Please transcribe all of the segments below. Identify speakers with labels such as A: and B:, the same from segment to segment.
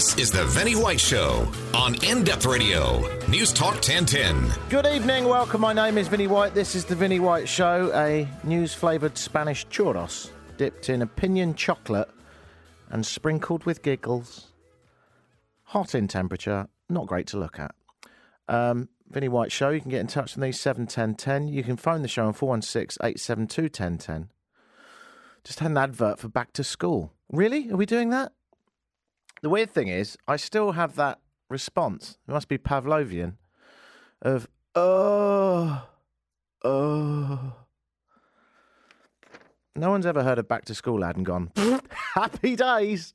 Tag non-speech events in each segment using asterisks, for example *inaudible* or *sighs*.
A: This is the Vinny White Show on In Depth Radio, News Talk 1010.
B: Good evening, welcome. My name is Vinny White. This is the Vinny White Show, a news flavoured Spanish churros dipped in opinion chocolate and sprinkled with giggles. Hot in temperature, not great to look at. Um, Vinny White Show, you can get in touch with me, 71010. You can phone the show on 416 872 1010. Just had an advert for back to school. Really? Are we doing that? The weird thing is, I still have that response. It must be Pavlovian of oh, oh. No one's ever heard of back to school ad and gone *laughs* happy days.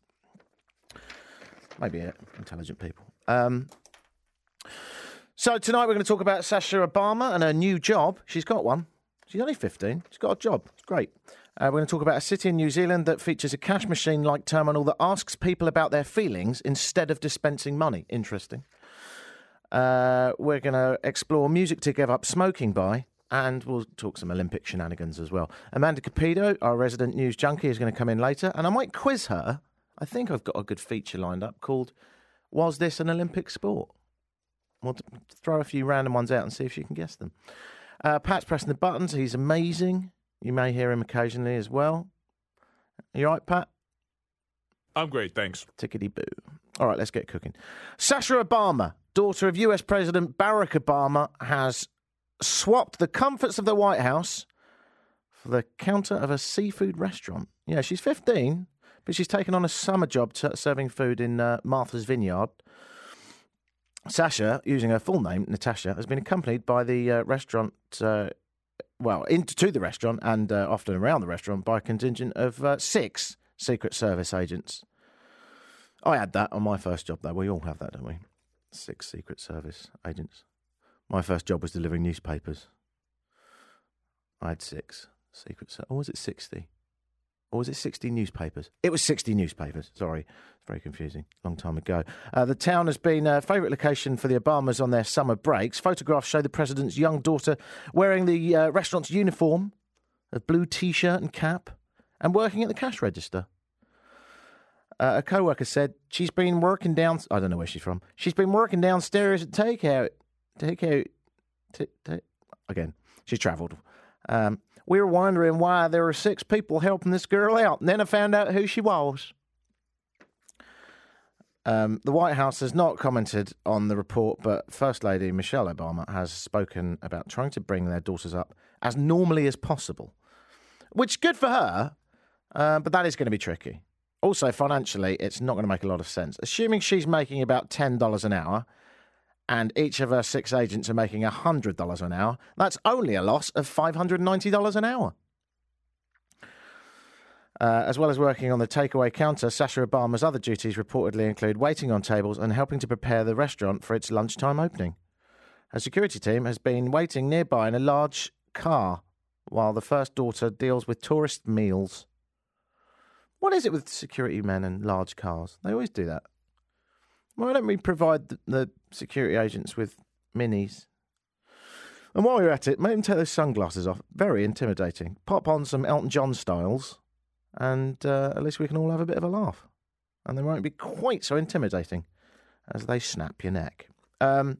B: Maybe it, intelligent people. Um, so tonight we're going to talk about Sasha Obama and her new job. She's got one. She's only 15. She's got a job. It's great. Uh, we're going to talk about a city in New Zealand that features a cash machine like terminal that asks people about their feelings instead of dispensing money. Interesting. Uh, we're going to explore music to give up smoking by, and we'll talk some Olympic shenanigans as well. Amanda Capito, our resident news junkie, is going to come in later, and I might quiz her. I think I've got a good feature lined up called Was This an Olympic Sport? We'll throw a few random ones out and see if she can guess them. Uh, Pat's pressing the buttons. He's amazing. You may hear him occasionally as well. You all right, Pat?
C: I'm great, thanks.
B: Tickety boo. All right, let's get cooking. Sasha Obama, daughter of US President Barack Obama, has swapped the comforts of the White House for the counter of a seafood restaurant. Yeah, she's 15, but she's taken on a summer job t- serving food in uh, Martha's Vineyard. Sasha, using her full name, Natasha, has been accompanied by the uh, restaurant uh, well, into the restaurant and uh, often around the restaurant by a contingent of uh, six Secret Service agents. I had that on my first job, though. We all have that, don't we? Six Secret Service agents. My first job was delivering newspapers. I had six Secret Service. Or was it 60? Or was it 60 newspapers? It was 60 newspapers. Sorry. It's very confusing. Long time ago. Uh, the town has been a favourite location for the Obamas on their summer breaks. Photographs show the president's young daughter wearing the uh, restaurant's uniform, a blue t shirt and cap, and working at the cash register. Uh, a co worker said she's been working down. I don't know where she's from. She's been working downstairs at takeout. Takeout. T- t- again, she's travelled. Um, we were wondering why there were six people helping this girl out, and then I found out who she was. Um, the White House has not commented on the report, but First Lady Michelle Obama has spoken about trying to bring their daughters up as normally as possible, which is good for her, uh, but that is going to be tricky. Also, financially, it's not going to make a lot of sense. Assuming she's making about $10 an hour and each of her six agents are making $100 an hour, that's only a loss of $590 an hour. Uh, as well as working on the takeaway counter, Sasha Obama's other duties reportedly include waiting on tables and helping to prepare the restaurant for its lunchtime opening. Her security team has been waiting nearby in a large car while the first daughter deals with tourist meals. What is it with security men and large cars? They always do that. Why don't we provide the, the security agents with minis? And while we're at it, make them take those sunglasses off. Very intimidating. Pop on some Elton John styles, and uh, at least we can all have a bit of a laugh. And they won't be quite so intimidating as they snap your neck. Um,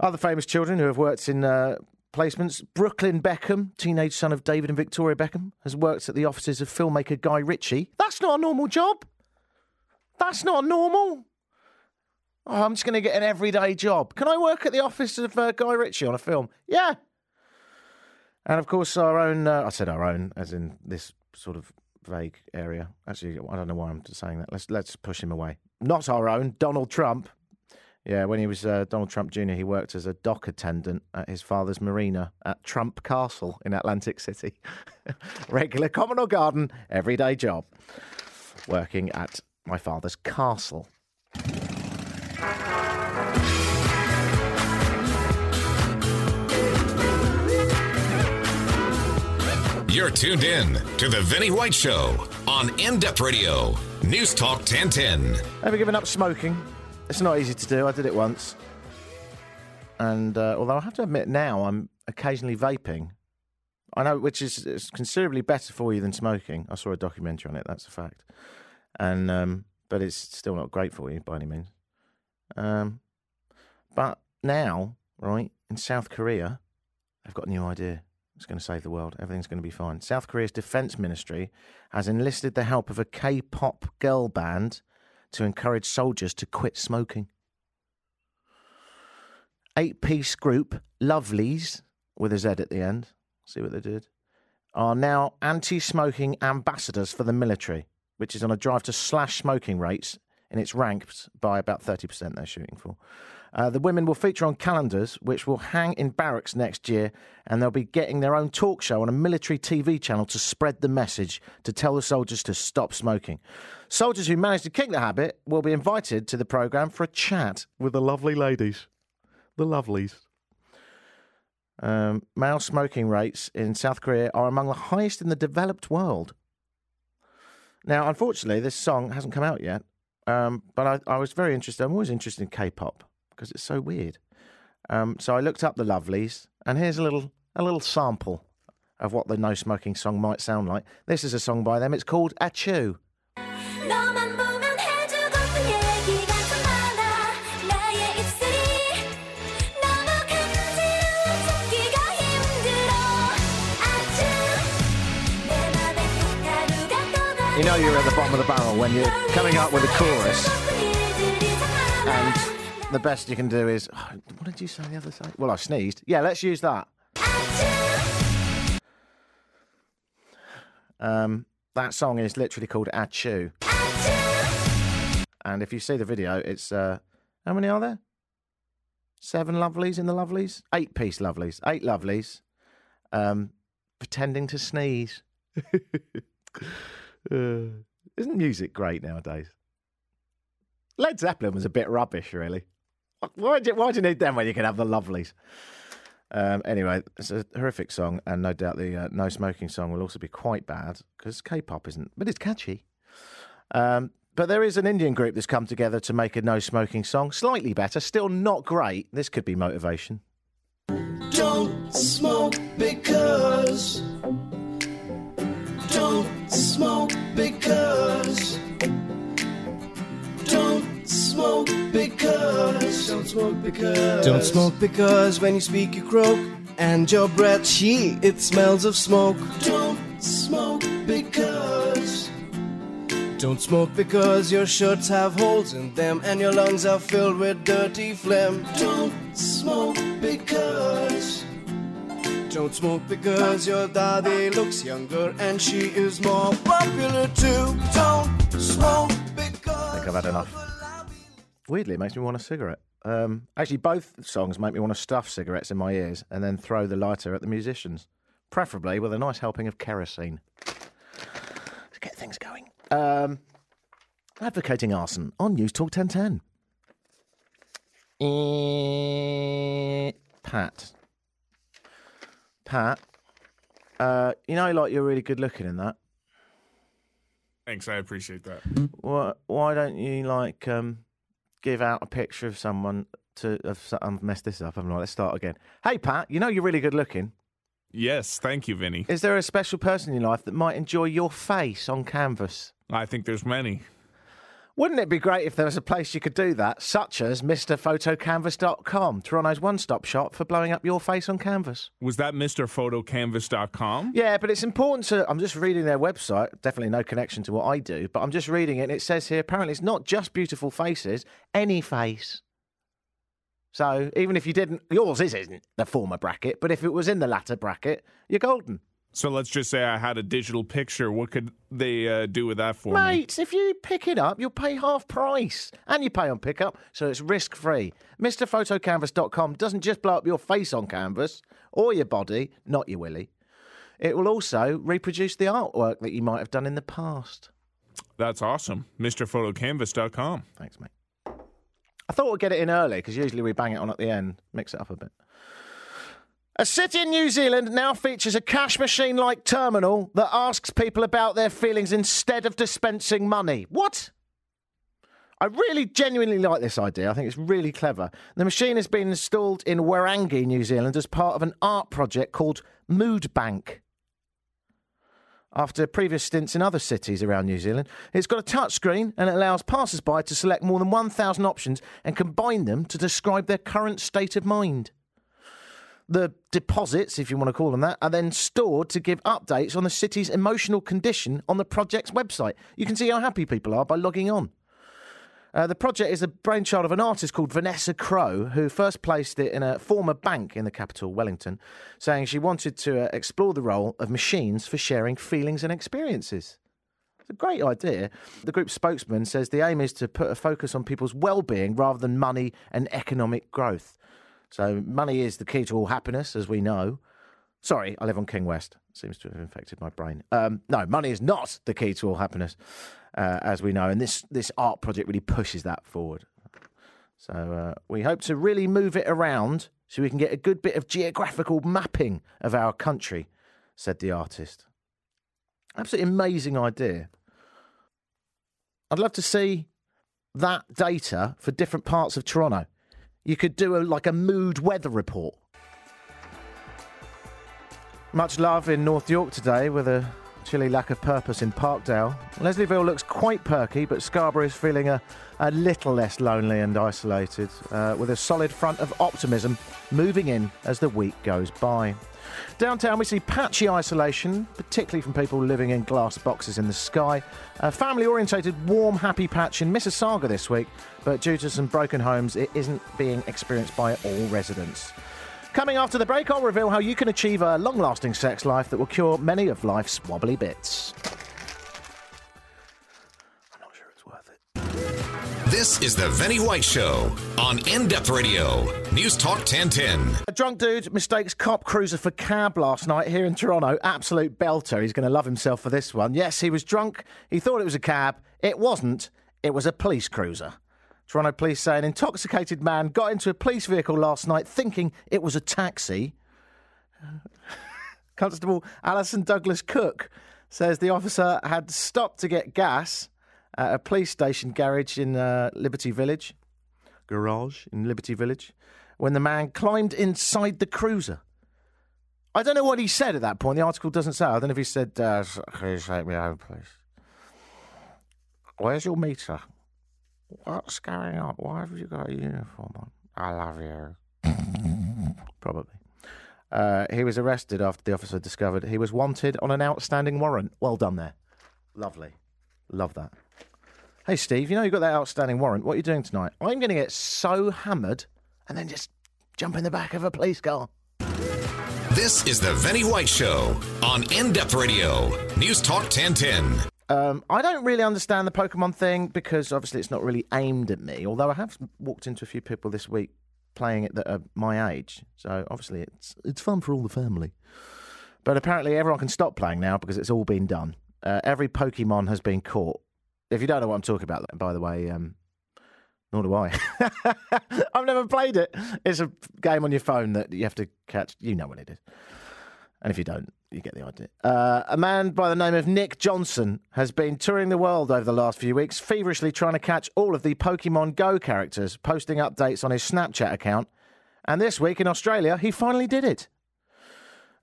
B: other famous children who have worked in uh, placements Brooklyn Beckham, teenage son of David and Victoria Beckham, has worked at the offices of filmmaker Guy Ritchie. That's not a normal job. That's not normal. Oh, I'm just going to get an everyday job. Can I work at the office of uh, Guy Ritchie on a film? Yeah. And of course, our own, uh, I said our own, as in this sort of vague area. Actually, I don't know why I'm saying that. Let's, let's push him away. Not our own, Donald Trump. Yeah, when he was uh, Donald Trump Jr., he worked as a dock attendant at his father's marina at Trump Castle in Atlantic City. *laughs* Regular Commodore Garden, everyday job. Working at my father's castle.
A: You're tuned in to the Vinnie White Show on In Depth Radio, News Talk 1010.
B: Ever given up smoking? It's not easy to do. I did it once. And uh, although I have to admit now I'm occasionally vaping. I know, which is, considerably better for you than smoking. I saw a documentary on it, that's a fact. And um, but it's still not great for you by any means. Um, but now, right in South Korea, I've got a new idea. It's going to save the world. Everything's going to be fine. South Korea's defense ministry has enlisted the help of a K-pop girl band to encourage soldiers to quit smoking. Eight-piece group Lovelyz with a Z at the end. See what they did. Are now anti-smoking ambassadors for the military, which is on a drive to slash smoking rates in its ranks by about 30% they're shooting for. Uh, the women will feature on calendars, which will hang in barracks next year, and they'll be getting their own talk show on a military TV channel to spread the message to tell the soldiers to stop smoking. Soldiers who manage to kick the habit will be invited to the programme for a chat with the lovely ladies. The Lovelyz. Um, male smoking rates in South Korea are among the highest in the developed world. Now, unfortunately, this song hasn't come out yet, um, but I, I, was very interested. I'm always interested in K-pop because it's so weird. Um, so I looked up the Lovelyz, and here's a little a little sample of what the No Smoking song might sound like. This is a song by them. It's called Achoo. You know you're at the bottom of the barrel when you're coming up with a chorus, and the best you can do is. Oh, *sighs* what did you say on the other side? Well, I sneezed. Yeah, let's use that. Um, that song is literally called Achoo. And if you see the video, it's uh, how many are there? Seven lovelies in the Lovelyz, eight piece lovelies, eight lovelies, um, pretending to sneeze. *laughs* Uh, isn't music great nowadays? Led Zeppelin was a bit rubbish, really. Why do you, why do you need them when you can have the Lovelyz? Um, anyway, it's a horrific song, and no doubt the uh, no smoking song will also be quite bad because K-pop isn't, but it's catchy. Um, but there is an Indian group that's come together to make a no smoking song, slightly better, still not great. This could be motivation. Don't smoke because don't smoke because. Don't smoke because. Don't smoke because. Don't smoke because when you speak you croak. And your breath, she, it smells of smoke. Don't smoke because. Don't smoke because your shirts have holes in them and your lungs are filled with dirty phlegm. Don't smoke because. Don't smoke because your daddy looks younger and she is more popular too. Don't smoke because. I think I've had enough. Weirdly, it makes me want a cigarette. Um, actually, both songs make me want to stuff cigarettes in my ears and then throw the lighter at the musicians, preferably with a nice helping of kerosene. To get things going. Um, advocating arson on News Talk 1010. Eh, Pat, Pat, uh, you know, like you're really good looking in that.
C: Thanks, I appreciate that.
B: Why, why don't you like um, give out a picture of someone to? Of, I've messed this up. I'm like, let's start again. Hey, Pat, you know you're really good looking.
C: Yes, thank you, Vinny.
B: Is there a special person in your life that might enjoy your face on canvas?
C: I think there's many.
B: Wouldn't it be great if there was a place you could do that, such as MrPhotoCanvas.com, Toronto's one stop shop for blowing up your face on canvas?
C: Was that MrPhotoCanvas.com?
B: Yeah, but it's important to. I'm just reading their website, definitely no connection to what I do, but I'm just reading it and it says here apparently it's not just beautiful faces, any face. So even if you didn't, yours isn't the former bracket, but if it was in the latter bracket, you're golden.
C: So let's just say I had a digital picture. What could they uh, do with that for
B: Mate,
C: me?
B: if you pick it up, you'll pay half price. And you pay on pickup, so it's risk free. MrPhotoCanvas.com doesn't just blow up your face on canvas or your body, not your willy. It will also reproduce the artwork that you might have done in the past.
C: That's awesome. MrPhotoCanvas.com.
B: Thanks, mate. I thought we'd get it in early because usually we bang it on at the end, mix it up a bit. A city in New Zealand now features a cash machine like terminal that asks people about their feelings instead of dispensing money. What? I really genuinely like this idea. I think it's really clever. The machine has been installed in Wairangi, New Zealand, as part of an art project called Mood Bank. after previous stints in other cities around New Zealand. It's got a touch screen and it allows passers by to select more than 1,000 options and combine them to describe their current state of mind. The deposits, if you want to call them that, are then stored to give updates on the city's emotional condition on the project's website. You can see how happy people are by logging on. Uh, the project is the brainchild of an artist called Vanessa Crowe, who first placed it in a former bank in the capital, Wellington, saying she wanted to uh, explore the role of machines for sharing feelings and experiences. It's a great idea. The group's spokesman says the aim is to put a focus on people's well-being rather than money and economic growth. So money is the key to all happiness, as we know. Sorry, I live on King West. Seems to have infected my brain. Um, no, money is not the key to all happiness uh, as we know. And this, this art project really pushes that forward. So uh, we hope to really move it around so we can get a good bit of geographical mapping of our country, said the artist. Absolutely amazing idea. I'd love to see that data for different parts of Toronto. You could do a, like a mood weather report. Much love in North York today with a chilly lack of purpose in Parkdale. Leslieville looks quite perky, but Scarborough is feeling a, a little less lonely and isolated, uh, with a solid front of optimism moving in as the week goes by. Downtown, we see patchy isolation, particularly from people living in glass boxes in the sky. A family orientated, warm, happy patch in Mississauga this week, but due to some broken homes, it isn't being experienced by all residents. Coming after the break, I'll reveal how you can achieve a long lasting sex life that will cure many of life's wobbly bits. I'm not sure it's worth it.
A: This is the Vinny White Show on In Depth Radio, News Talk 1010.
B: A drunk dude mistakes cop cruiser for cab last night here in Toronto. Absolute belter. He's going to love himself for this one. Yes, he was drunk. He thought it was a cab. It wasn't. It was a police cruiser. Toronto police say an intoxicated man got into a police vehicle last night thinking it was a taxi. *laughs* Constable Allyson Douglas Cook says the officer had stopped to get gas at a police station garage in uh, Liberty Village, garage in Liberty Village, when the man climbed inside the cruiser. I don't know what he said at that point. The article doesn't say. I don't know if he said, uh, "Can you take me home, please?" Where's your meter? What's going on? Why have you got a uniform on? I love you. *laughs* Probably. Uh, he was arrested after the officer discovered he was wanted on an outstanding warrant. Well done there. Lovely. Love that. Hey, Steve, you know you've got that outstanding warrant. What are you doing tonight? I'm going to get so hammered and then just jump in the back of a police car.
A: This is the Vinny White Show on In Depth Radio, News Talk 1010.
B: Um, I don't really understand the Pokemon thing because obviously it's not really aimed at me. Although I have walked into a few people this week playing it that are my age, so obviously it's it's fun for all the family. But apparently everyone can stop playing now because it's all been done. Uh, every Pokemon has been caught. If you don't know what I'm talking about, by the way, um, nor do I. *laughs* I've never played it. It's a game on your phone that you have to catch. You know what it is. And if you don't, you get the idea. Uh, a man by the name of Nick Johnson has been touring the world over the last few weeks, feverishly trying to catch all of the Pokemon Go characters, posting updates on his Snapchat account. And this week in Australia, he finally did it.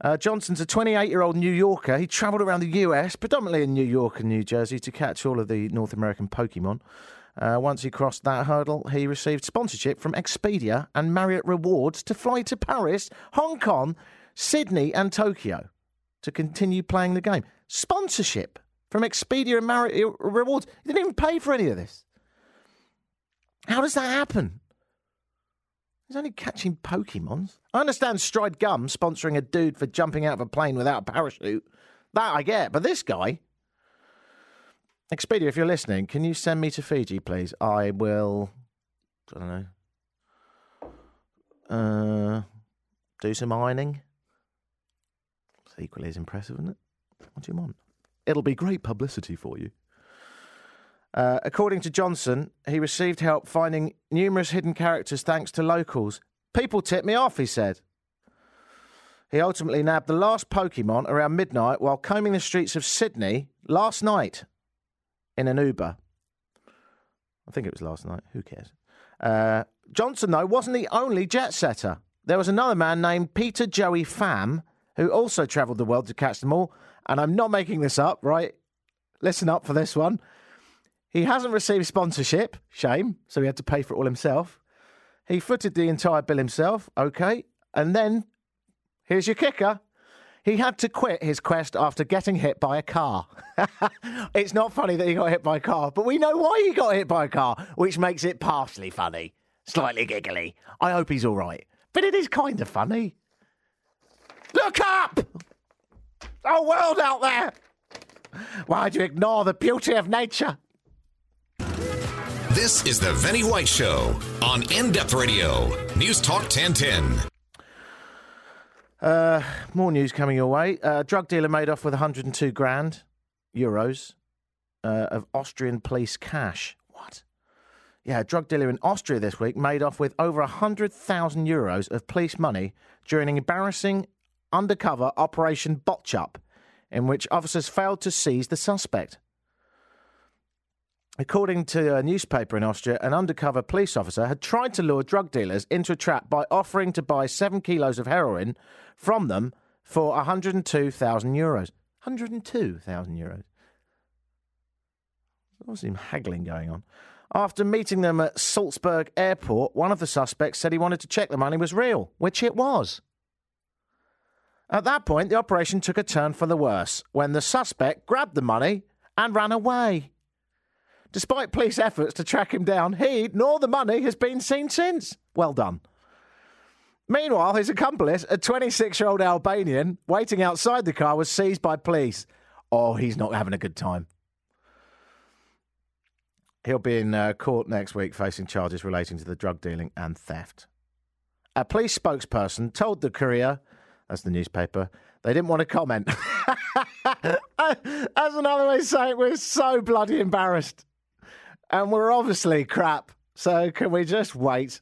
B: Uh, Johnson's a 28 year old New Yorker. He travelled around the US, predominantly in New York and New Jersey, to catch all of the North American Pokemon. Uh, once he crossed that hurdle, he received sponsorship from Expedia and Marriott Rewards to fly to Paris, Hong Kong, Sydney, and Tokyo to continue playing the game. Sponsorship from Expedia and Marriott Rewards. He didn't even pay for any of this. How does that happen? He's only catching Pokemons. I understand Stride Gum sponsoring a dude for jumping out of a plane without a parachute. That I get, but this guy. Expedia, if you're listening, can you send me to Fiji, please? I will. I don't know. Uh, do some ironing equally as impressive, isn't it? What do you want? It'll be great publicity for you. Uh, according to Johnson, he received help finding numerous hidden characters thanks to locals. People tipped me off, he said. He ultimately nabbed the last Pokemon around midnight while combing the streets of Sydney last night in an Uber. I think it was last night. Who cares? Uh, Johnson, though, wasn't the only jet setter. There was another man named Peter Joey Pham who also travelled the world to catch them all. And I'm not making this up, right? Listen up for this one. He hasn't received sponsorship, shame, so he had to pay for it all himself. He footed the entire bill himself, okay. And then, here's your kicker. He had to quit his quest after getting hit by a car. *laughs* it's not funny that he got hit by a car, but we know why he got hit by a car, which makes it partially funny, slightly giggly. I hope he's all right. But it is kind of funny. Look up! Oh, world out there! Why do you ignore the beauty of nature?
A: This is the Vinny White Show on In Depth Radio, News Talk 1010.
B: Uh, more news coming your way. Uh, drug dealer made off with 102 grand euros uh, of Austrian police cash. What? Yeah, a drug dealer in Austria this week made off with over 100,000 euros of police money during an embarrassing undercover Operation Botch Up, in which officers failed to seize the suspect. According to a newspaper in Austria, an undercover police officer had tried to lure drug dealers into a trap by offering to buy seven kilos of heroin from them for 102,000 euros. 102,000 euros. There was some haggling going on. After meeting them at Salzburg airport, one of the suspects said he wanted to check the money was real, which it was. At that point, the operation took a turn for the worse when the suspect grabbed the money and ran away. Despite police efforts to track him down, he nor the money has been seen since. Well done. Meanwhile, his accomplice, a 26 year old Albanian, waiting outside the car, was seized by police. Oh, he's not having a good time. He'll be in uh, court next week facing charges relating to the drug dealing and theft. A police spokesperson told the Courier, that's the newspaper, they didn't want to comment. *laughs* That's another way of saying we're so bloody embarrassed. And we're obviously crap. So can we just wait?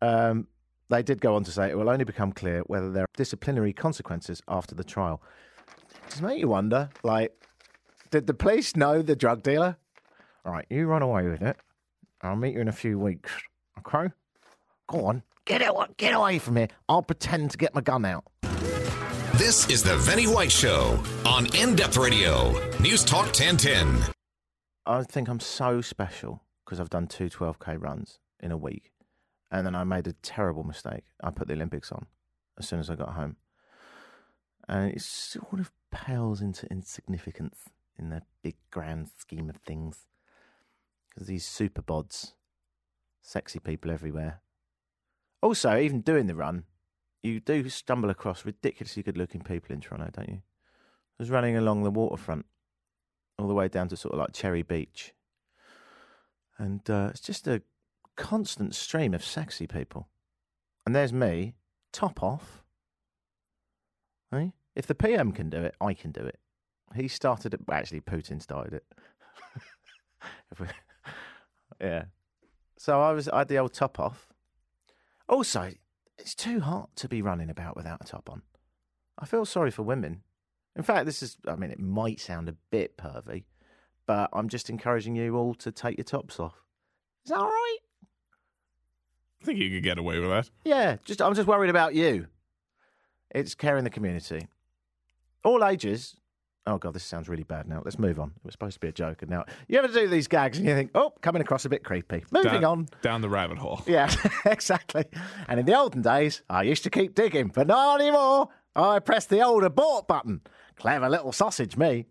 B: Um, they did go on to say it will only become clear whether there are disciplinary consequences after the trial. It make you wonder, like, did the police know the drug dealer? All right, you run away with it. I'll meet you in a few weeks. Okay? Go on. Get out, get away from here. I'll pretend to get my gun out.
A: This is the Vinny White Show on In Depth Radio, News Talk 1010.
B: I think I'm so special because I've done two 12k runs in a week. And then I made a terrible mistake. I put the Olympics on as soon as I got home. And it sort of pales into insignificance in the big grand scheme of things. Because these super bods, sexy people everywhere. Also, even doing the run, you do stumble across ridiculously good looking people in Toronto, don't you? I was running along the waterfront all the way down to sort of like Cherry Beach. And uh, it's just a constant stream of sexy people. And there's me, top off. Hey? If the PM can do it, I can do it. He started it. Actually, Putin started it. *laughs* *laughs* yeah. So I was. I had the old top off. Also, it's too hot to be running about without a top on. I feel sorry for women. In fact, this is. I mean, it might sound a bit pervy, but I'm just encouraging you all to take your tops off. Is that all right?
C: I think you could get away with that.
B: Yeah, just I'm just worried about you. It's caring the community. All ages. Oh god, this sounds really bad now. Let's move on. It was supposed to be a joke, and now you ever do these gags and you think, oh, coming across a bit creepy. Moving
C: down,
B: on.
C: Down the rabbit hole. *laughs*
B: Yeah, *laughs* exactly. And in the olden days, I used to keep digging, but not anymore. I pressed the old abort button. Clever little sausage, me.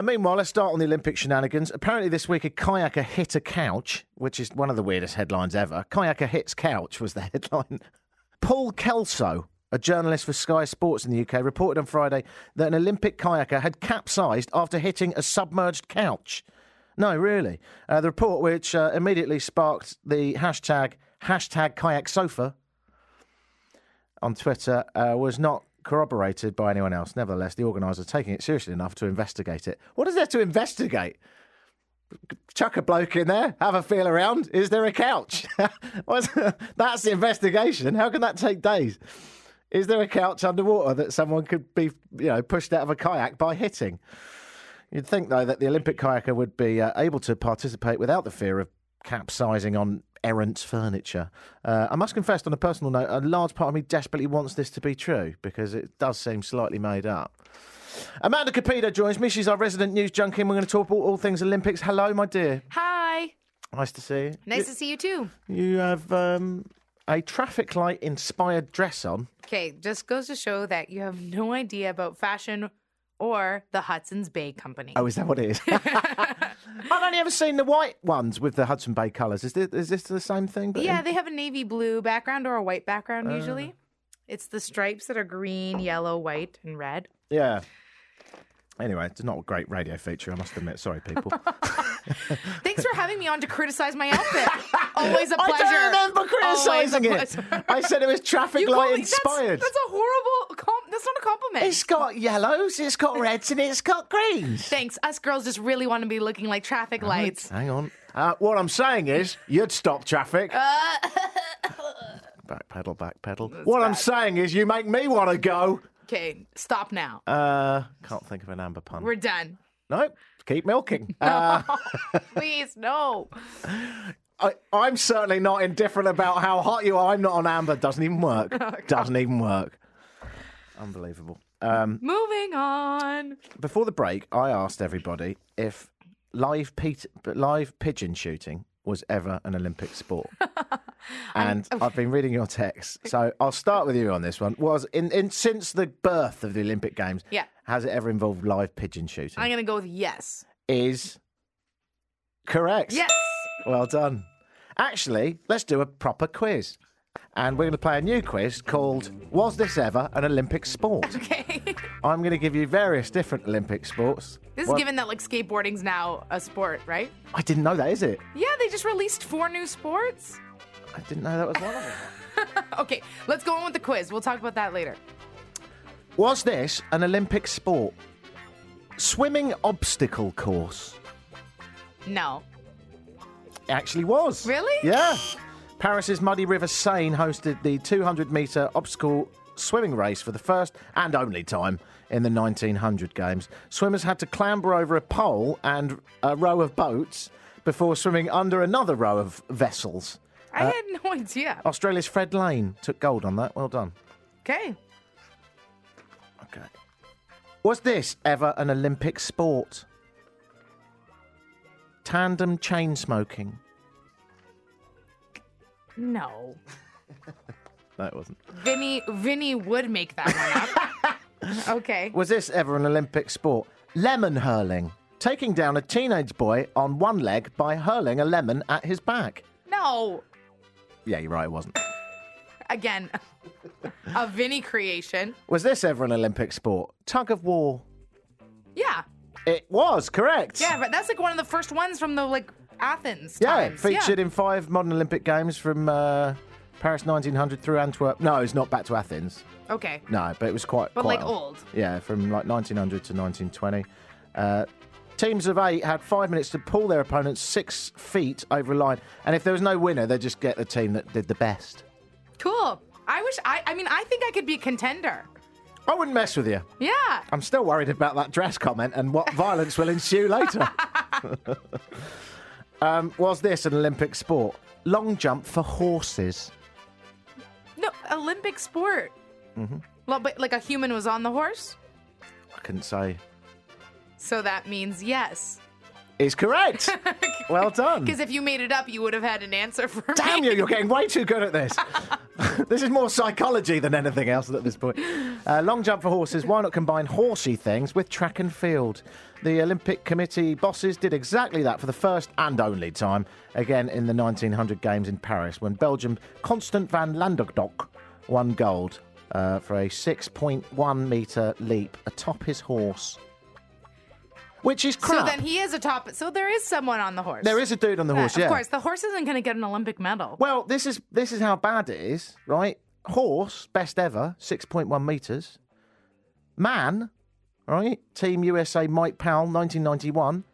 B: And meanwhile, let's start on the Olympic shenanigans. Apparently, this week a kayaker hit a couch, which is one of the weirdest headlines ever. Kayaker hits couch was the *laughs* headline. Paul Kelso, a journalist for Sky Sports in the UK, reported on Friday that an Olympic kayaker had capsized after hitting a submerged couch. No, really. Uh, the report, which uh, immediately sparked the hashtag hashtag kayak sofa on Twitter, uh, was not corroborated by anyone else. Nevertheless, the organisers are taking it seriously enough to investigate it. What is there to investigate? Chuck a bloke in there, have a feel around. Is there a couch? *laughs* *laughs* That's the investigation. How can that take days? Is there a couch underwater that someone could be, you know, pushed out of a kayak by hitting? You'd think, though, that the Olympic kayaker would be uh, able to participate without the fear of capsizing on errant furniture. Uh, I must confess, on a personal note, a large part of me desperately wants this to be true because it does seem slightly made up. Amanda Capito joins me. She's our resident news junkie, and we're going to talk about all things Olympics. Hello, my dear.
D: Hi.
B: Nice to see you.
D: Nice to see you too.
B: You have um, a traffic light inspired dress on.
D: Okay, just goes to show that you have no idea about fashion or the Hudson's Bay Company.
B: Oh, is that what it is? *laughs* I've only ever seen the white ones with the Hudson Bay colours. Is this, is this the same thing?
D: yeah,
B: in-
D: they have a navy blue background or a white background
B: Uh.
D: usually. It's the stripes that are green, yellow, white, and red.
B: Yeah. Anyway, it's not a great radio feature, I must admit. Sorry, people. *laughs* *laughs*
D: Thanks for having me on to criticize my outfit. *laughs* Always a
B: I
D: pleasure.
B: don't remember
D: a
B: criticising it. I said it was traffic
D: You
B: light
D: me-
B: inspired.
D: That's, a horrible. Com- that's not a compliment.
B: It's got yellows, it's got reds, and it's got greens.
D: Thanks. Us girls just really want to be looking like traffic lights.
B: Hang on. Uh, what I'm saying is, you'd stop traffic. back pedal, back pedal. what I'm saying is, you make me want to go.
D: Okay, stop now.
B: Uh, can't think of an amber pun.
D: We're done.
B: No, keep milking. *laughs* Uh, *laughs*
D: Please, no.
B: I, I'm certainly not indifferent about how hot you are. I'm not on amber. Doesn't even work. *laughs* Doesn't even work. Unbelievable. Um,
D: Moving on.
B: before the break, I asked everybody if live pe- live pigeon shooting was ever an Olympic sport. *laughs* and oh. I've been reading your text, so I'll start with you on this one. Was in, in since the birth of the Olympic Games,
D: Yeah.
B: has it ever involved live pigeon shooting?
D: I'm going to go with yes.
B: Is correct.
D: Yes.
B: Well done. Actually, let's do a proper quiz. And we're going to play a new quiz called Was This Ever an Olympic Sport?
D: Okay. *laughs*
B: I'm going to give you various different Olympic sports.
D: This
B: Well,
D: is given that like skateboarding's now a sport, right?
B: I didn't know that, is it?
D: Yeah, they just released four new sports.
B: I didn't know that was one of them. *laughs*
D: Okay, let's go on with the quiz. We'll talk about that later.
B: Was this an Olympic sport? Swimming obstacle course.
D: No.
B: It actually was.
D: Really?
B: Yeah. Paris's Muddy River Seine hosted the 200 metre obstacle swimming race for the first and only time in the 1900 games. Swimmers had to clamber over a pole and a row of boats before swimming under another row of vessels.
D: I uh, had no idea.
B: Australia's Fred Lane took gold on that. Well done.
D: Okay.
B: Okay. Was this ever an Olympic sport? Tandem chain smoking.
D: No. *laughs*
B: that wasn't.
D: Vinny Vinny would make that one up. *laughs* okay.
B: Was this ever an Olympic sport? Lemon hurling. Taking down a teenage boy on one leg by hurling a lemon at his back.
D: No.
B: Yeah, you're right, it wasn't.
D: Again, a Vinny creation.
B: Was this ever an Olympic sport? Tug of war.
D: Yeah.
B: It was, correct.
D: Yeah, but that's like one of the first ones from the like Athens
B: Yeah,
D: times.
B: featured in five modern Olympic games from uh, Paris 1900 through Antwerp. No, it's not back to Athens.
D: Okay.
B: No, but it was quite.
D: But,
B: quite
D: like, old.
B: Yeah, from like 1900 to 1920. Uh, teams of eight had five minutes to pull their opponents six feet over a line, and if there was no winner, they just get the team that did the best.
D: Cool. I wish I I mean I think I could be a contender.
B: I wouldn't mess with you.
D: Yeah.
B: I'm still worried about that dress comment and what *laughs* violence will ensue later. *laughs* um, was this an Olympic sport? Long jump for horses.
D: No, Olympic sport. Mm-hmm. Well, but like a human was on the horse,
B: I couldn't say.
D: so that means yes.
B: Is correct. *laughs* well done.
D: Because if you made it up, you would have had an answer for me.
B: Damn you, you're getting way too good at this. *laughs* *laughs* this is more psychology than anything else at this point. Uh, long jump for horses. Why not combine horsey things with track and field? The Olympic Committee bosses did exactly that for the first and only time, again in the 1900 Games in Paris, when Belgium Constant van Langhendonck won gold uh, for a 6.1 metre leap atop his horse. Which is crap.
D: So then he is a top. So there is someone on the horse.
B: there is a dude on the
D: Yeah,
B: horse, yeah.
D: Of course, the horse isn't going to get an Olympic medal.
B: Well, this is this is how bad it is, right? Horse, best ever, six point one meters. Man, right? Team USA Mike Powell, nineteen ninety one,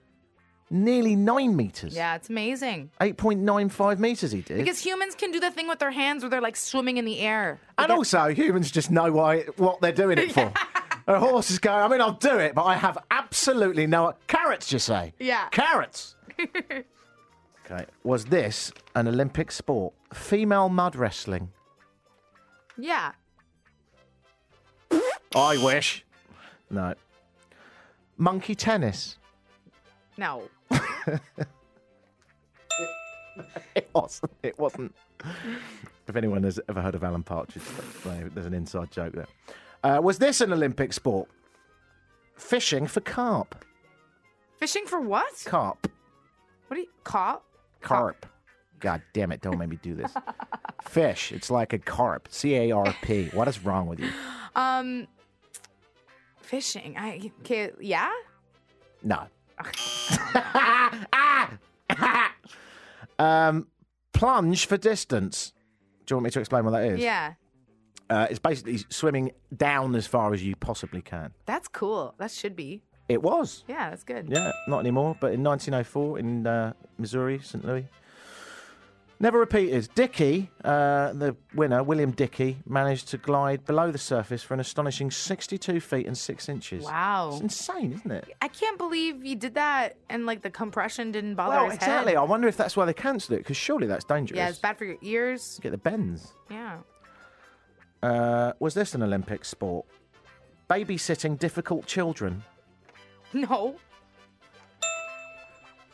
B: nearly nine meters.
D: Yeah, it's amazing.
B: Eight point nine five meters he did.
D: Because humans can do the thing with their hands where they're like swimming in the air.
B: and also, humans just know why what they're doing it *laughs* for. A horse is going. I mean, I'll do it, but I have absolutely no carrots. You say?
D: Yeah.
B: Carrots. *laughs* Okay. Was this an Olympic sport? Female mud wrestling.
D: Yeah.
B: I wish. No. Monkey tennis.
D: No. *laughs* *laughs*
B: It wasn't. It wasn't. if anyone has ever heard of Alan Partridge, there's an inside joke there. Uh, was this an Olympic sport? Fishing for carp.
D: Fishing for what?
B: Carp.
D: What do you carp?
B: Carp. God damn it, don't make me do this. *laughs* Fish. It's like a carp. C A R P. What is wrong with you?
D: Um, fishing. I okay, yeah.
B: No. *laughs* *laughs* um, plunge for distance. Do you want me to explain what that is?
D: Yeah.
B: Uh, it's basically swimming down as far as you possibly can.
D: That's cool. That should be.
B: It was.
D: Yeah, that's good.
B: Yeah, not anymore. But in 1904 in uh, Missouri, St. Louis. Never repeated. Dickey, uh, the winner, William Dickey, managed to glide below the surface for an astonishing 62 feet and 6 inches.
D: Wow.
B: It's insane, isn't it?
D: I can't believe you did that and like the compression didn't bother
B: Well,
D: his
B: exactly.
D: head.
B: I wonder if that's why they cancelled it, because surely that's dangerous.
D: Yeah, it's bad for your ears.
B: Get the bends.
D: Yeah.
B: Uh, was this an Olympic sport? Babysitting difficult children.
D: No.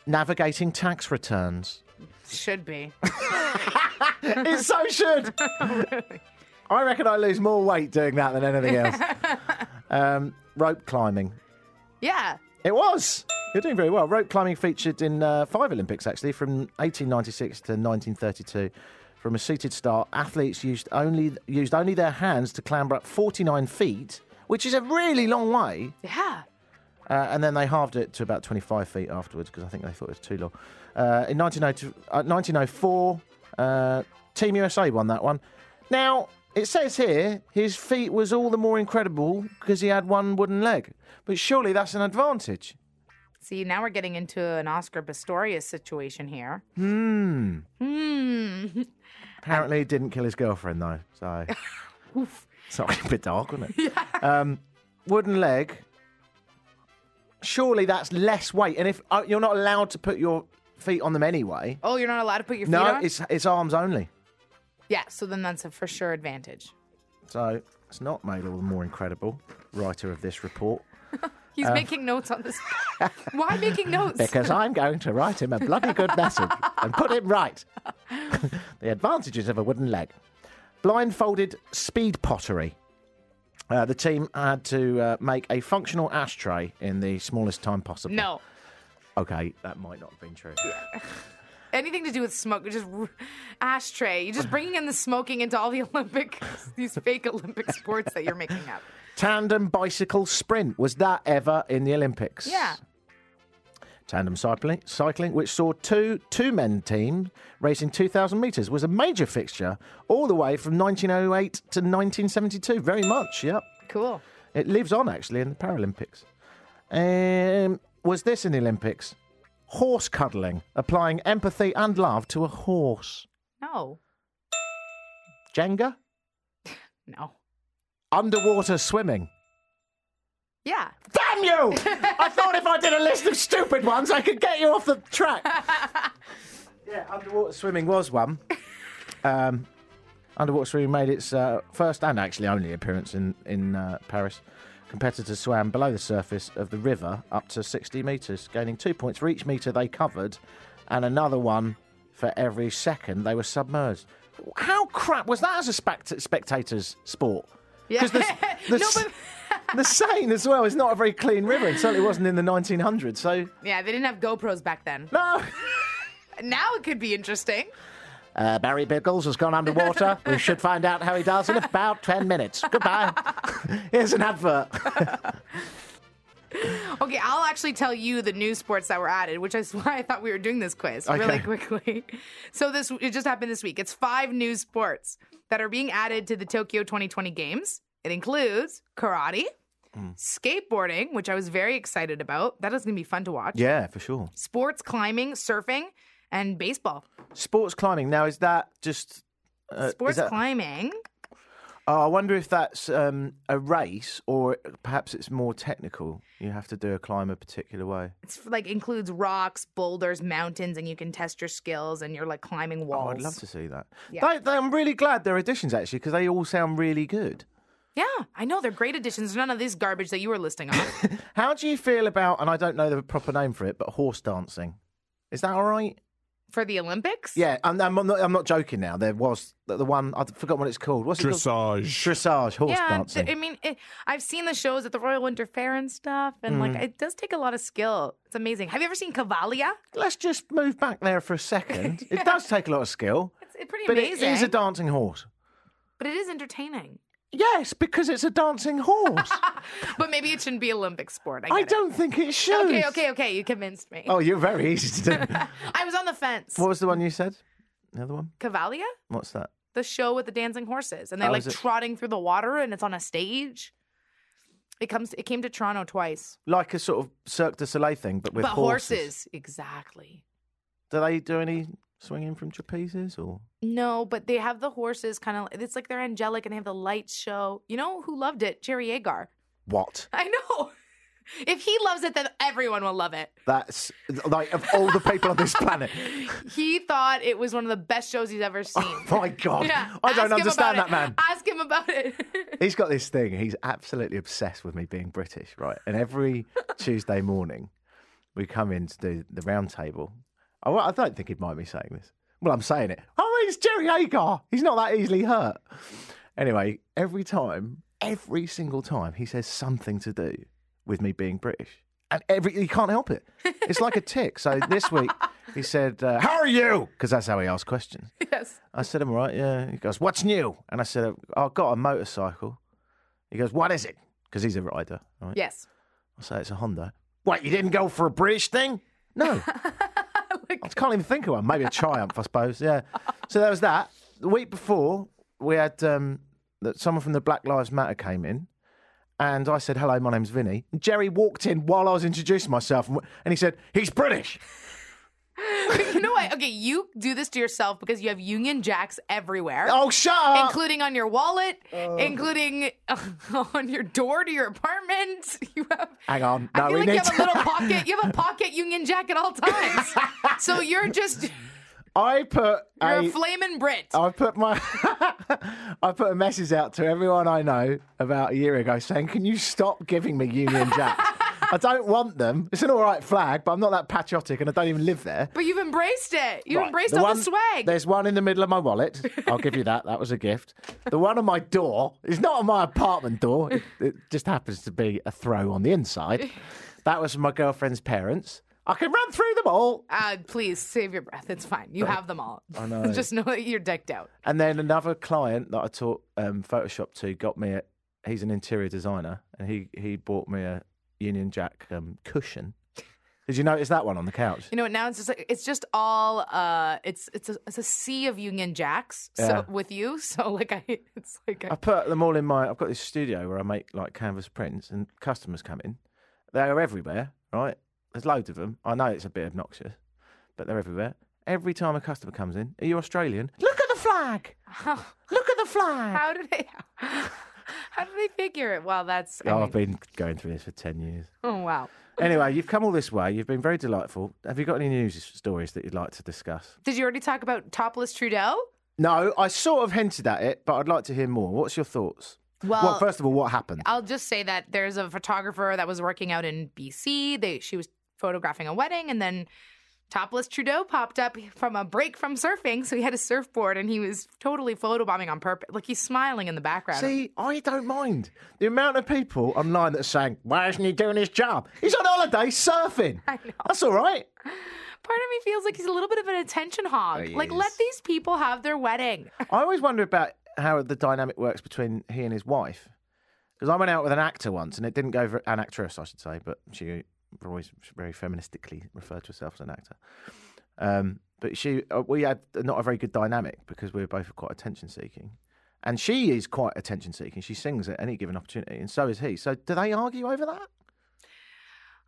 B: Navigating tax returns.
D: Should be. *laughs*
B: it so should. *laughs* I reckon I lose more weight doing that than anything else. *laughs* um, rope climbing.
D: Yeah.
B: It was. You're doing very well. Rope climbing featured in uh, five Olympics actually, from 1896 to 1932. From a seated start, athletes used only used only their hands to clamber up 49 feet, which is a really long way.
D: Yeah.
B: Uh, and then they halved it to about 25 feet afterwards because I think they thought it was too long. Uh, in 1902 uh, 1904, uh, Team USA won that one. Now, it says here his feat was all the more incredible because he had one wooden leg. But surely that's an advantage.
D: See, now we're getting into an Oscar Pistorius situation here.
B: Hmm.
D: Hmm. *laughs*
B: Apparently, he didn't kill his girlfriend, though. So. *laughs* Sorry, a bit dark, wasn't it? *laughs* Um, wooden leg. Surely that's less weight. And if uh, you're not allowed to put your feet on them anyway.
D: Oh, you're not allowed to put your feet on them?
B: No,
D: on?
B: it's, it's arms only.
D: Yeah, so then that's a for sure advantage.
B: So it's not made all the more incredible, writer of this report. *laughs*
D: He's making notes on this. Why making notes?
B: Because I'm going to write him a bloody good message and put him right. *laughs* the advantages of a wooden leg. Blindfolded speed pottery. Uh, the team had to uh, make a functional ashtray in the smallest time possible.
D: no.
B: Okay, that might not have been true. *laughs*
D: Anything to do with smoke, just r- ashtray. You're just bringing in the smoking into all the *laughs* Olympic, these fake Olympic sports that you're making up.
B: Tandem bicycle sprint. Was that ever in the Olympics?
D: Yeah.
B: Tandem cycling, cycling, which saw two two-men teams racing 2,000 metres, was a major fixture all the way from 1908 to 1972. Very much, yep.
D: Cool.
B: It lives on actually in the Paralympics. Um, was this in the Olympics? Horse cuddling, applying empathy and love to a horse.
D: No.
B: Jenga, *laughs*
D: No.
B: Underwater swimming.
D: Yeah.
B: Damn you! I thought if I did a list of stupid ones, I could get you off the track. *laughs* yeah, underwater swimming was one. Um, underwater swimming made its uh, first and actually only appearance in in uh, Paris. Competitors swam below the surface of the river up to 60 metres, gaining two points for each metre they covered, and another one for every second they were submerged. How crap was that as a spect- spectator's sport?
D: Yeah.
B: 'Cause the, *laughs* the,
D: no, but
B: the Seine as well is not a very clean river. It certainly wasn't in the 1900s. So
D: yeah, they didn't have GoPros back then.
B: no. *laughs*
D: Now it could be interesting.
B: Uh, Barry Biggles has gone underwater. we *laughs* should find out how he does in about 10 minutes. Goodbye. Here's an advert.
D: Okay, I'll actually tell you the new sports that were added, which is why I thought we were doing this quiz really quickly. So this it just happened this week. It's five new sports that are being added to the Tokyo 2020 Games. It includes karate, skateboarding, which I was very excited about. That is going to be fun to watch.
B: Yeah, for sure.
D: Sports climbing, surfing, and baseball.
B: Sports climbing. Now, is that just. Uh,
D: Sports
B: that-
D: climbing.
B: Oh, I wonder if that's um, a race or perhaps it's more technical. You have to do a climb a particular way.
D: It's like includes rocks, boulders, mountains, and you can test your skills and you're like climbing walls.
B: Oh, I'd love to see that.
D: Yeah.
B: They, they, I'm really glad they're additions actually because they all sound really good.
D: Yeah, I know they're great additions. None of this garbage that you were listing off. *laughs*
B: How do you feel about, and I don't know the proper name for it, but horse dancing? Is that all right?
D: For the Olympics?
B: Yeah, I'm, I'm, not, I'm not joking now. There was the, the one, I forgot what it's called. What's it called?
C: Dressage.
B: Dressage, horse
D: Yeah,
B: dancing.
D: th- I mean, it, I've seen the shows at the Royal Winter Fair and stuff, and
B: Mm.
D: like it does take a lot of skill. It's amazing. Have you ever seen Cavalia?
B: Let's just move back there for a second. *laughs* It does take a lot of skill,
D: It's, it's pretty
B: but
D: amazing.
B: it is a dancing horse.
D: but it is entertaining.
B: Yes, because it's a dancing horse. *laughs*
D: But maybe it shouldn't be Olympic sport. I,
B: I don't think it should.
D: Okay, okay, okay. You convinced me.
B: Oh, you're very easy to do. *laughs*
D: I was on the fence.
B: what was the one you said? The other one?
D: Cavalia?
B: What's that?
D: The show with the dancing horses, and they're
B: Oh,
D: like trotting through the water, and it's on a stage. It comes. It came to Toronto twice.
B: Like a sort of Cirque du Soleil thing, but with
D: but
B: horses.
D: horses, exactly.
B: Do they do any swinging from trapezes or?
D: No, but they have the horses kind of. It's like they're angelic, and they have the lights show. You know who loved it? Jerry Agar.
B: What? *laughs*
D: I know. *laughs* If he loves it, then everyone will love it.
B: That's like of all the people on this *laughs* planet.
D: He thought it was one of the best shows he's ever oh seen.
B: Oh My God,
D: Yeah,
B: I don't understand that
D: it.
B: man.
D: Ask him about it.
B: He's got this thing. He's absolutely obsessed with me being British, right? And every Tuesday morning, we come in to do the round table. I, I don't think he'd mind me saying this. Well, I'm saying it. Oh, it's Jerry Agar. He's not that easily hurt. Anyway, every time, every single time, he says something to do with me being British. And every he can't help it. *laughs* It's like a tick. So this week he said, uh, "How are you?" Because that's how he asks questions.
D: yes.
B: I said, I'm all right, yeah. He goes, What's new? And I said, I've got a motorcycle. He goes, What is it? Because he's a rider, right?
D: Yes.
B: I say, It's a Honda. What, you didn't go for a British thing? No. *laughs* I can't even think of one. Maybe a Triumph, I suppose, yeah. So there was that. The week before, we had um, that someone from the Black Lives Matter came in. And I said, hello, my name's Vinny. And Jerry walked in while I was introducing myself and and he said, he's British. *laughs*
D: But you know what? Okay, you do this to yourself because you have Union Jacks everywhere.
B: Oh, shut up.
D: Including on your wallet, including *laughs* on your door to your apartment. *laughs* You have.
B: Hang on.
D: I feel
B: we
D: like you
B: need
D: have a
B: to-
D: little pocket. You have a pocket Union Jack at all times. so you're just
B: I put
D: you're
B: a,
D: a flaming Brit.
B: I put my I put a message out to everyone I know about a year ago saying, "Can you stop giving me Union Jacks? *laughs* I don't want them. It's an all right flag, but I'm not that patriotic, and I don't even live there."
D: But you've embraced it. You've
B: Right,
D: embraced
B: the
D: all
B: one-
D: the swag.
B: There's one in the middle of my wallet. I'll give you that. That was a gift. The one on my door is not on my apartment door. It, it just happens to be a throw on the inside. That was from my girlfriend's parents. I can run through them all.
D: Uh, please save your breath. It's fine. You have them all.
B: I *laughs* know.
D: Just know that you're decked out.
B: And then another client that I taught um, Photoshop to got me a. He's an interior designer, and he he bought me a Union Jack um, cushion. Did you notice that one on the couch?
D: You know, now it's just like it's just all uh it's it's a it's a sea of Union Jacks so
B: Yeah.
D: with you. *laughs* So like I it's like
B: I
D: a,
B: put them all in my. I've got this studio where I make like canvas prints, and customers come in. They are everywhere, right? There's loads of them. I know it's a bit obnoxious, but they're everywhere. Every time a customer comes in, are you Australian? Look at the flag. *laughs* Look at the flag.
D: how do they *laughs* how do they figure it? Well, that's I
B: Oh,
D: mean-
B: I've been going through this for ten years.
D: oh wow.
B: Anyway, you've come all this way. You've been very delightful. Have you got any news stories that you'd like to discuss?
D: Did you already talk about topless Trudeau?
B: No, I sort of hinted at it, but I'd like to hear more. What's your thoughts?
D: Well,
B: well, first of all, what happened?
D: I'll just say that there's a photographer that was working out in BC. They she was photographing a wedding and then topless Trudeau popped up from a break from surfing. So he had a surfboard and he was totally photobombing on purpose. Like he's smiling in the background.
B: See, I don't mind the amount of people online that are saying, "Why isn't he doing his job? He's on holiday surfing."
D: I know.
B: That's all right.
D: Part of me feels like he's a little bit of an attention hog.
B: He
D: like
B: is.
D: let these people have their wedding. *laughs*
B: I always wonder about how the dynamic works between he and his wife. Because I went out with an actor once, and it didn't go. Very, an actress, I should say, but she always very feministically referred to herself as an actor. Um, but she, uh, we had not a very good dynamic because we were both quite attention seeking, and she is quite attention seeking. She sings at any given opportunity, and so is he. So do they argue over that?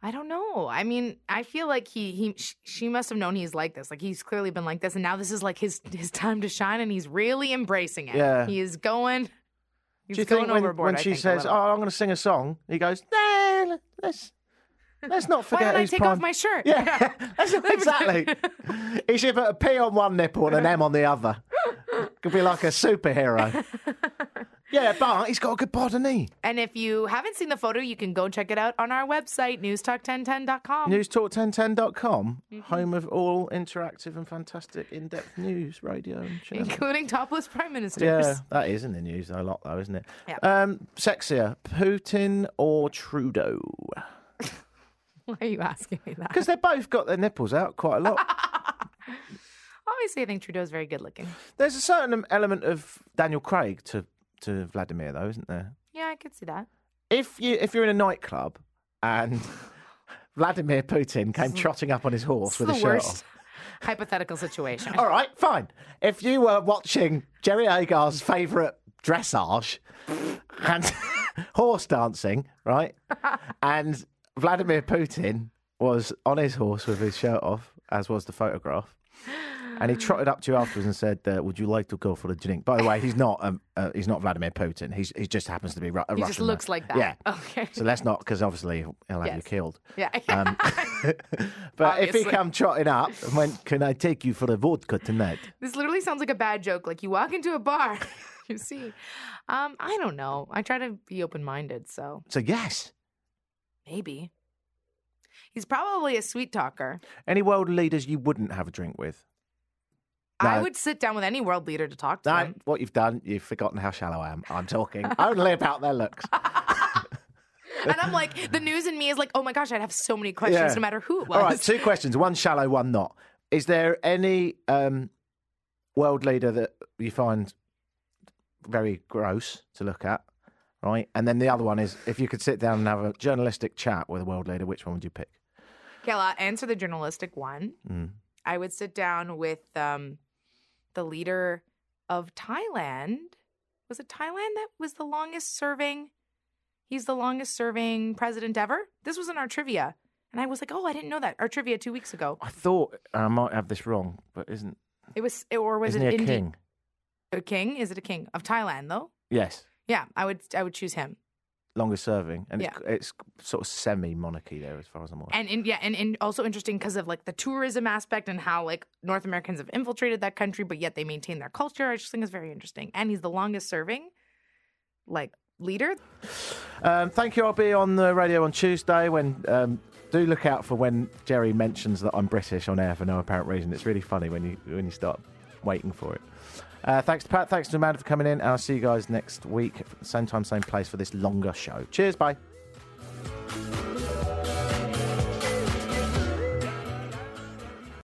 D: I don't know. I mean, I feel like he he she must have known he's like this. Like he's clearly been like this, and now this is like his his time to shine, and he's really embracing it.
B: Yeah.
D: he is going. He's
B: Do you
D: going
B: think when,
D: overboard.
B: when she says, "Oh. I'm going to sing a song," he goes, "Nah, let's let's not
D: Why
B: forget
D: don't I take
B: prime."
D: off my shirt?
B: Yeah, *laughs* exactly. he should put a P on one nipple and an M on the other. Could be like a superhero. *laughs* yeah, but he's got a good bod, he?
D: And if you haven't seen the photo, you can go check it out on our website, newstalk1010.com.
B: Newstalk1010.com,
D: Mm-hmm.
B: home of all interactive and fantastic in-depth news, radio,
D: including topless prime ministers.
B: Yeah, that is in the news a lot, though, isn't it?
D: Yeah.
B: Um, sexier, Putin or Trudeau? *laughs* *laughs*
D: Why are you asking me that?
B: Because they've both got their nipples out quite a lot. *laughs*
D: Obviously, I think Trudeau's very good looking.
B: There's a certain element of Daniel Craig to, to Vladimir, though, isn't there?
D: Yeah, I could see that.
B: If you if you're in a nightclub and *laughs* Vladimir Putin came trotting up on his horse
D: It's
B: with
D: the
B: his shirt
D: worst
B: off.
D: hypothetical situation.
B: All right, fine. If you were watching Jerry Agar's favourite dressage and horse dancing, right, and Vladimir Putin was on his horse with his shirt off, as was the photograph, and he trotted up to you afterwards and said, uh, "Would you like to go for a drink?" By the way, he's not um, uh, he's not Vladimir Putin. He's he just happens to be Ru- a
D: He
B: Russian.
D: He just looks
B: man.
D: like that.
B: Yeah.
D: Okay.
B: So let's not, because obviously he'll have you killed.
D: Yeah.
B: Um, *laughs* *laughs* but if he
D: Obviously.
B: come trotting up and went, "Can I take you for a vodka tonight?"
D: this literally sounds like a bad joke. Like you walk into a bar, *laughs* you see. Um, I don't know. I try to be open minded, so
B: So yes.
D: Maybe. He's probably a sweet talker.
B: Any world leaders you wouldn't have a drink with?
D: I would sit down with any world leader to talk to
B: No, what you've done, you've forgotten how shallow I am. I'm talking *laughs* only about their looks. *laughs*
D: And I'm like, the news in me is like, oh my gosh, I'd have so many questions
B: Yeah.
D: no matter who it was.
B: All right, two questions. One shallow, one not. Is there any um, world leader that you find very gross to look at? Right. And then the other one is if you could sit down and have a journalistic chat with a world leader, which one would you pick?
D: Okay, I'll answer the journalistic one.
B: Mm.
D: I would sit down with um, the leader of Thailand. Was it Thailand that was the longest serving? He's the longest serving president ever. This was in our trivia. And I was like, oh, I didn't know that. Our trivia two weeks ago.
B: I thought, I might have this wrong, but isn't,
D: It was, or was
B: isn't
D: it
B: a
D: Indi-
B: king?
D: A king? Is it a king of Thailand though?
B: Yes.
D: Yeah, I would. I would choose him.
B: Longest serving. And
D: Yeah.
B: it's, it's sort of semi monarchy there, as far as I'm aware.
D: And, and yeah, and, and also interesting because of like the tourism aspect and how like North Americans have infiltrated that country, but yet they maintain their culture. I just think it's very interesting. And he's the longest serving, like leader.
B: Um, thank you. I'll be on the radio on Tuesday. When um, do look out for when Jerry mentions that I'm British on air for no apparent reason. It's really funny when you when you start waiting for it. Uh, thanks to Pat. Thanks to Amanda for coming in. And I'll see you guys next week, same time, same place for this longer show. Cheers. Bye.